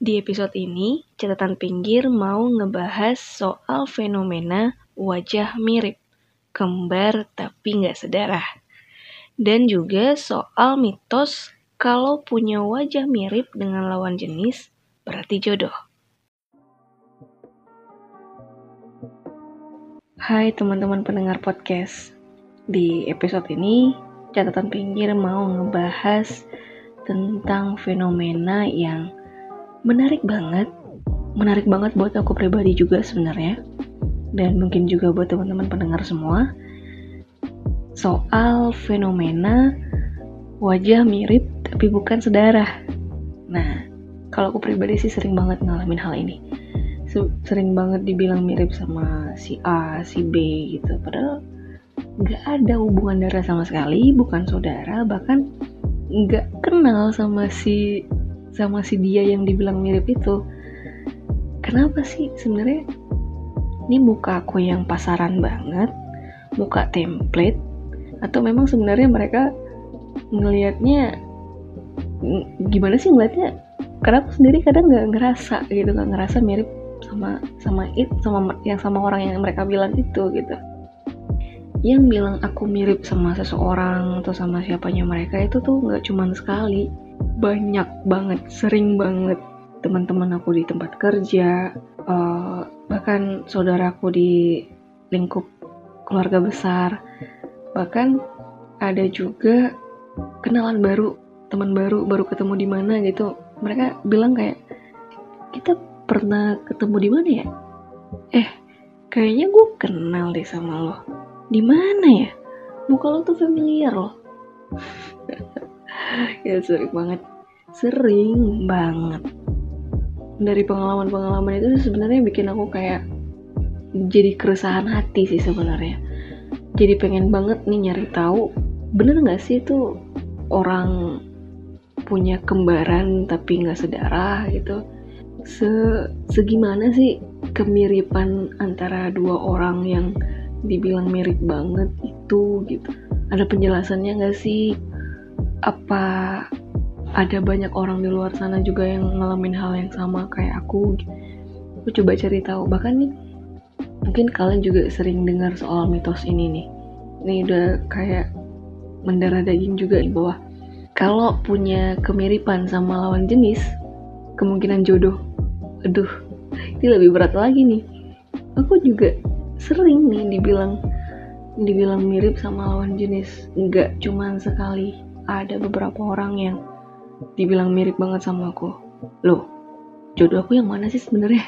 Di episode ini, catatan pinggir mau ngebahas soal fenomena wajah mirip, kembar tapi nggak sedarah. Dan juga soal mitos kalau punya wajah mirip dengan lawan jenis, berarti jodoh. Hai teman-teman pendengar podcast. Di episode ini, catatan pinggir mau ngebahas tentang fenomena yang menarik banget. Menarik banget buat aku pribadi juga sebenarnya. Dan mungkin juga buat teman-teman pendengar semua. Soal fenomena wajah mirip tapi bukan sedarah. Nah, kalau aku pribadi sih sering banget ngalamin hal ini sering banget dibilang mirip sama si A, si B gitu. Padahal nggak ada hubungan darah sama sekali, bukan saudara, bahkan nggak kenal sama si sama si dia yang dibilang mirip itu. Kenapa sih sebenarnya? Ini muka aku yang pasaran banget, muka template, atau memang sebenarnya mereka ngelihatnya gimana sih ngelihatnya? Karena aku sendiri kadang nggak ngerasa gitu, nggak ngerasa mirip sama sama it sama yang sama orang yang mereka bilang itu gitu yang bilang aku mirip sama seseorang atau sama siapanya mereka itu tuh nggak cuma sekali banyak banget sering banget teman-teman aku di tempat kerja uh, bahkan saudaraku di lingkup keluarga besar bahkan ada juga kenalan baru teman baru baru ketemu di mana gitu mereka bilang kayak kita pernah ketemu di mana ya? Eh, kayaknya gue kenal deh sama lo. Di mana ya? Muka lo tuh familiar loh. ya sering banget. Sering banget. Dari pengalaman-pengalaman itu sebenarnya bikin aku kayak jadi keresahan hati sih sebenarnya. Jadi pengen banget nih nyari tahu bener nggak sih itu orang punya kembaran tapi nggak sedarah gitu se segimana sih kemiripan antara dua orang yang dibilang mirip banget itu gitu ada penjelasannya nggak sih apa ada banyak orang di luar sana juga yang ngalamin hal yang sama kayak aku? Aku coba cari tahu. Bahkan nih mungkin kalian juga sering dengar soal mitos ini nih. Ini udah kayak mendarah daging juga di bawah. Kalau punya kemiripan sama lawan jenis kemungkinan jodoh. Aduh ini lebih berat lagi nih. Aku juga sering nih dibilang dibilang mirip sama lawan jenis. Nggak cuman sekali ada beberapa orang yang dibilang mirip banget sama aku. Loh jodoh aku yang mana sih sebenarnya?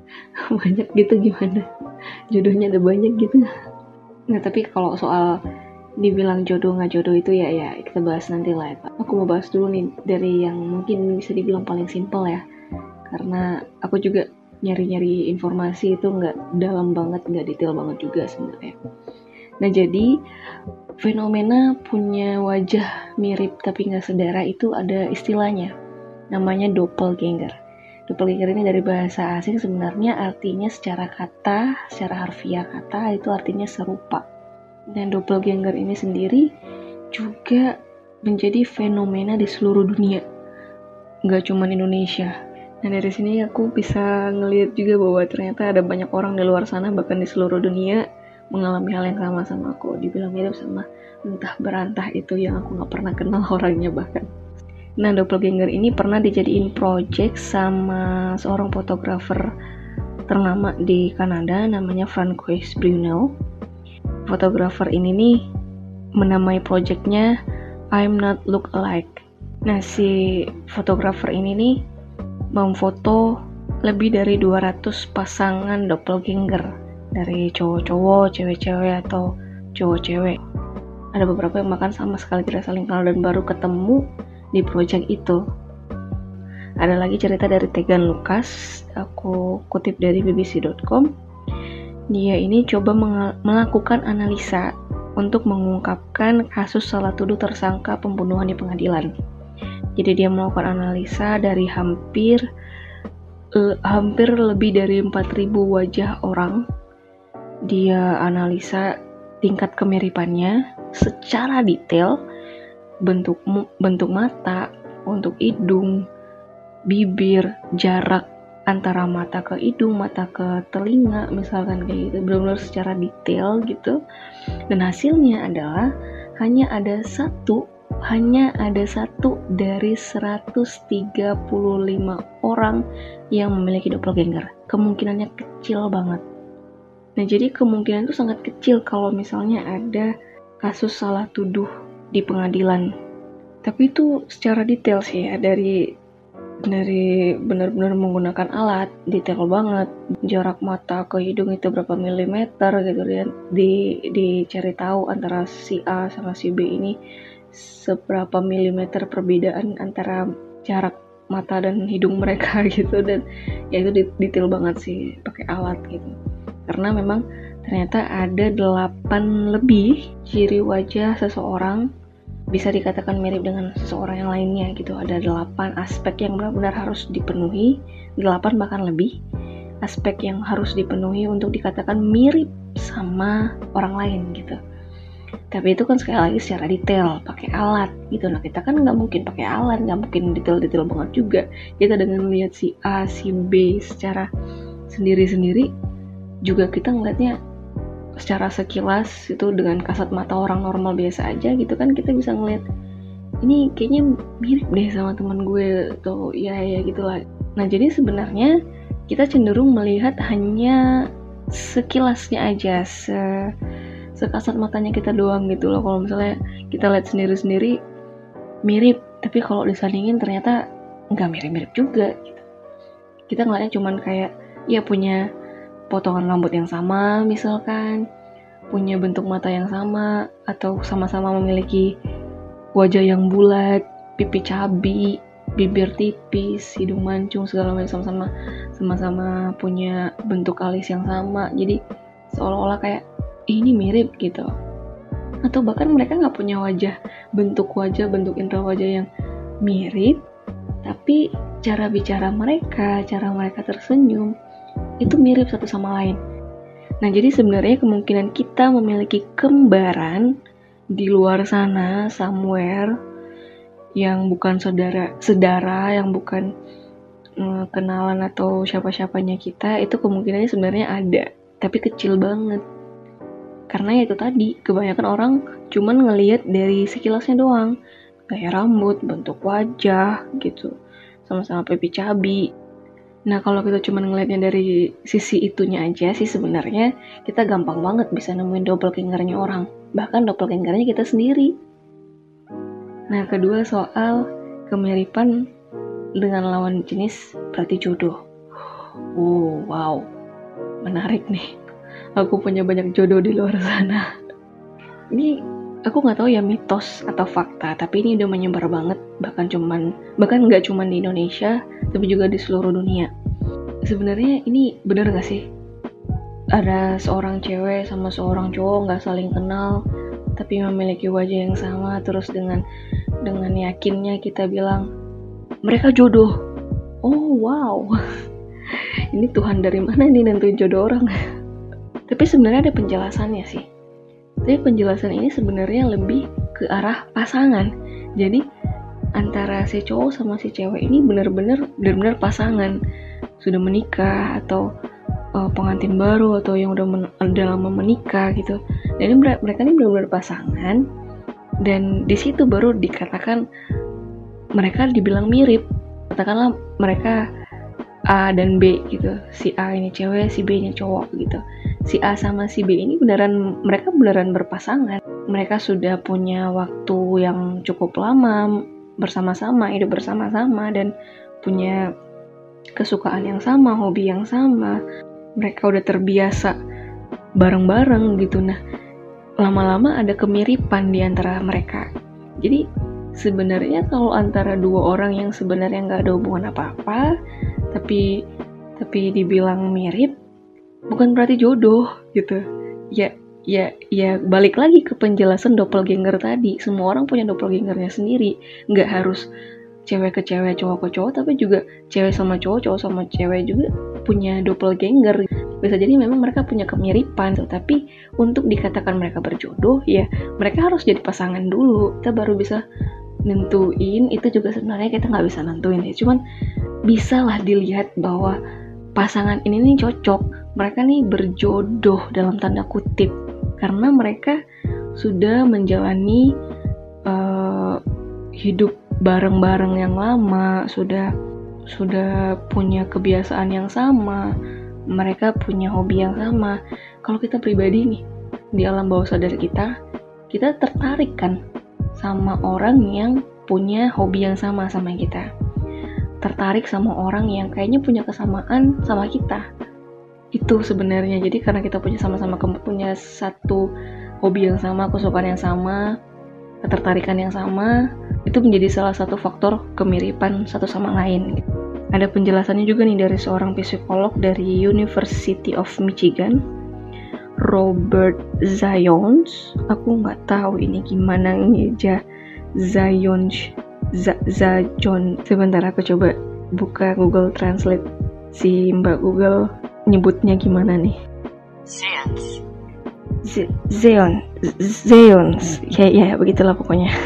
Banyak gitu gimana? Jodohnya ada banyak gitu. Nah tapi kalau soal dibilang jodoh nggak jodoh itu ya ya kita bahas nanti lah ya aku mau bahas dulu nih dari yang mungkin bisa dibilang paling simpel ya. Karena aku juga nyari-nyari informasi itu nggak dalam banget nggak detail banget juga sebenarnya. Nah jadi fenomena punya wajah mirip tapi nggak sedara itu ada istilahnya. Namanya doppelganger. Doppelganger ini dari bahasa asing sebenarnya artinya secara kata secara harfiah kata itu artinya serupa. Dan doppelganger ini sendiri juga menjadi fenomena di seluruh dunia. Nggak cuma Indonesia. Nah dari sini aku bisa ngelihat juga bahwa ternyata ada banyak orang di luar sana bahkan di seluruh dunia mengalami hal yang sama sama aku. Dibilang mirip sama entah berantah itu yang aku nggak pernah kenal orangnya bahkan. Nah doppelganger ini pernah dijadiin project sama seorang fotografer ternama di Kanada namanya Francois Brunel. Fotografer ini nih menamai projectnya I'm Not Look Alike. Nah si fotografer ini nih memfoto lebih dari 200 pasangan doppelganger dari cowok-cowok, cewek-cewek atau cowok-cewek. Ada beberapa yang bahkan sama sekali tidak saling kenal dan baru ketemu di project itu. Ada lagi cerita dari Tegan Lucas, aku kutip dari bbc.com. Dia ini coba melakukan analisa untuk mengungkapkan kasus salah tuduh tersangka pembunuhan di pengadilan. Jadi dia melakukan analisa dari hampir uh, hampir lebih dari 4000 wajah orang. Dia analisa tingkat kemiripannya secara detail bentuk bentuk mata, untuk hidung, bibir jarak antara mata ke hidung mata ke telinga misalkan kayak gitu benar-benar secara detail gitu dan hasilnya adalah hanya ada satu hanya ada satu dari 135 orang yang memiliki doppelganger. Kemungkinannya kecil banget. Nah, jadi kemungkinan itu sangat kecil kalau misalnya ada kasus salah tuduh di pengadilan. Tapi itu secara detail sih ya dari dari benar-benar menggunakan alat detail banget jarak mata ke hidung itu berapa milimeter gitu ya di dicari tahu antara si A sama si B ini seberapa milimeter perbedaan antara jarak mata dan hidung mereka gitu dan ya itu detail banget sih pakai alat gitu karena memang ternyata ada delapan lebih ciri wajah seseorang bisa dikatakan mirip dengan seseorang yang lainnya gitu. Ada delapan aspek yang benar-benar harus dipenuhi delapan bahkan lebih aspek yang harus dipenuhi untuk dikatakan mirip sama orang lain gitu. Tapi itu kan sekali lagi secara detail pakai alat gitu. Nah kita kan nggak mungkin pakai alat nggak mungkin detail-detail banget juga. Kita dengan melihat si A si B secara sendiri-sendiri juga kita ngeliatnya secara sekilas itu dengan kasat mata orang normal biasa aja gitu kan kita bisa ngeliat ini kayaknya mirip deh sama teman gue atau ya ya gitulah nah jadi sebenarnya kita cenderung melihat hanya sekilasnya aja se sekasat matanya kita doang gitu loh. Kalau misalnya kita lihat sendiri-sendiri mirip. Tapi kalau disandingin ternyata nggak mirip-mirip juga gitu. Kita ngeliatnya cuman kayak ya punya potongan rambut yang sama misalkan punya bentuk mata yang sama atau sama-sama memiliki wajah yang bulat pipi cabi bibir tipis hidung mancung segala macam sama-sama sama-sama punya bentuk alis yang sama. Jadi seolah-olah kayak ini mirip gitu. Atau bahkan mereka nggak punya wajah bentuk wajah bentuk indera wajah yang mirip tapi cara bicara mereka cara mereka tersenyum itu mirip satu sama lain. Nah, jadi sebenarnya kemungkinan kita memiliki kembaran di luar sana, somewhere, yang bukan saudara, sedara, yang bukan mm, kenalan atau siapa-siapanya kita, itu kemungkinannya sebenarnya ada, tapi kecil banget. Karena ya itu tadi, kebanyakan orang cuman ngelihat dari sekilasnya doang, kayak rambut, bentuk wajah, gitu, sama-sama pipi cabi, Nah kalau kita cuma ngelihatnya dari sisi itunya aja sih sebenarnya kita gampang banget bisa nemuin doppelgangernya orang. Bahkan doppelgangernya kita sendiri. Nah kedua soal kemiripan dengan lawan jenis berarti jodoh. Oh wow, menarik nih. Aku punya banyak jodoh di luar sana. Ini aku nggak tahu ya mitos atau fakta, tapi ini udah menyebar banget. Bahkan cuman bahkan nggak cuman di Indonesia, tapi juga di seluruh dunia. Sebenarnya ini bener gak sih? Ada seorang cewek sama seorang cowok nggak saling kenal, tapi memiliki wajah yang sama, terus dengan dengan yakinnya kita bilang mereka jodoh. Oh wow, ini Tuhan dari mana nih nentuin jodoh orang? tapi sebenarnya ada penjelasannya sih. Tapi penjelasan ini sebenarnya lebih ke arah pasangan. Jadi antara si cowok sama si cewek ini benar-benar benar-benar pasangan. Sudah menikah atau uh, pengantin baru atau yang udah, udah lama menikah gitu. Ini mereka ini benar-benar pasangan. Dan di situ baru dikatakan mereka dibilang mirip. Katakanlah mereka A dan B gitu. Si A ini cewek si B ini cowok gitu. Si A sama si B ini beneran mereka beneran berpasangan. Mereka sudah punya waktu yang cukup lama bersama-sama hidup bersama-sama dan punya kesukaan yang sama hobi yang sama. Mereka udah terbiasa bareng-bareng gitu. Nah lama-lama ada kemiripan di antara mereka. Jadi sebenarnya kalau antara dua orang yang sebenarnya nggak ada hubungan apa-apa tapi tapi dibilang mirip bukan berarti jodoh gitu. Ya ya ya balik lagi ke penjelasan doppelganger tadi. Semua orang punya doppelgangernya sendiri. Nggak harus cewek ke cewek cowok ke cowok tapi juga cewek sama cowok cowok sama cewek juga punya doppelganger. Bisa jadi memang mereka punya kemiripan tapi untuk dikatakan mereka berjodoh ya mereka harus jadi pasangan dulu. Kita baru bisa nentuin itu juga sebenarnya kita nggak bisa nentuin ya. Cuman bisalah dilihat bahwa pasangan ini nih cocok. Mereka nih berjodoh dalam tanda kutip karena mereka sudah menjalani uh, hidup bareng-bareng yang lama sudah sudah punya kebiasaan yang sama mereka punya hobi yang sama. Kalau kita pribadi nih di alam bawah sadar kita kita tertarik kan sama orang yang punya hobi yang sama sama kita. Tertarik sama orang yang kayaknya punya kesamaan sama kita itu sebenarnya jadi karena kita punya sama-sama punya satu hobi yang sama kesukaan yang sama ketertarikan yang sama itu menjadi salah satu faktor kemiripan satu sama lain ada penjelasannya juga nih dari seorang psikolog dari University of Michigan, Robert Zions. Aku nggak tahu ini gimana ngeja Zions, Zajon. Sebentar aku coba buka Google Translate si Mbak Google nyebutnya gimana nih? Zions. Zeon, Zeons, ya ya begitulah pokoknya.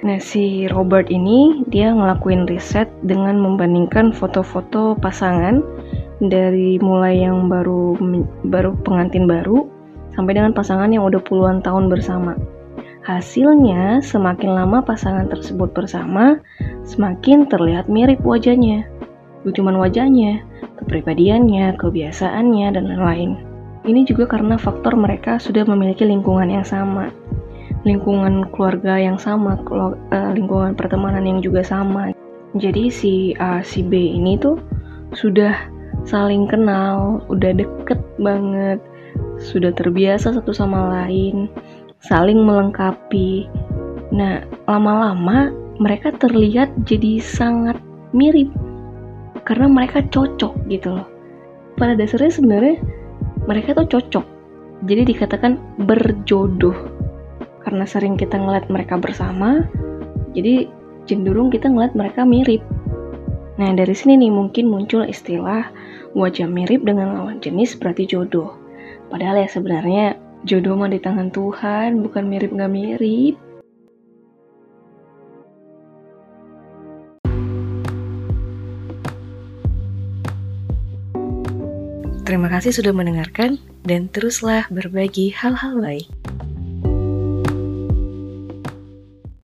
Nah, si Robert ini dia ngelakuin riset dengan membandingkan foto-foto pasangan dari mulai yang baru baru pengantin baru sampai dengan pasangan yang udah puluhan tahun bersama. Hasilnya, semakin lama pasangan tersebut bersama, semakin terlihat mirip wajahnya. Bukan cuma wajahnya, kepribadiannya, kebiasaannya, dan lain-lain. Ini juga karena faktor mereka sudah memiliki lingkungan yang sama lingkungan keluarga yang sama, eh, lingkungan pertemanan yang juga sama. Jadi si A si B ini tuh sudah saling kenal, udah deket banget, sudah terbiasa satu sama lain, saling melengkapi. Nah, lama-lama mereka terlihat jadi sangat mirip karena mereka cocok gitu loh. Pada dasarnya sebenarnya mereka tuh cocok. Jadi dikatakan berjodoh karena sering kita ngeliat mereka bersama jadi cenderung kita ngeliat mereka mirip nah dari sini nih mungkin muncul istilah wajah mirip dengan lawan jenis berarti jodoh padahal ya sebenarnya jodoh mah di tangan Tuhan bukan mirip nggak mirip Terima kasih sudah mendengarkan dan teruslah berbagi hal-hal baik.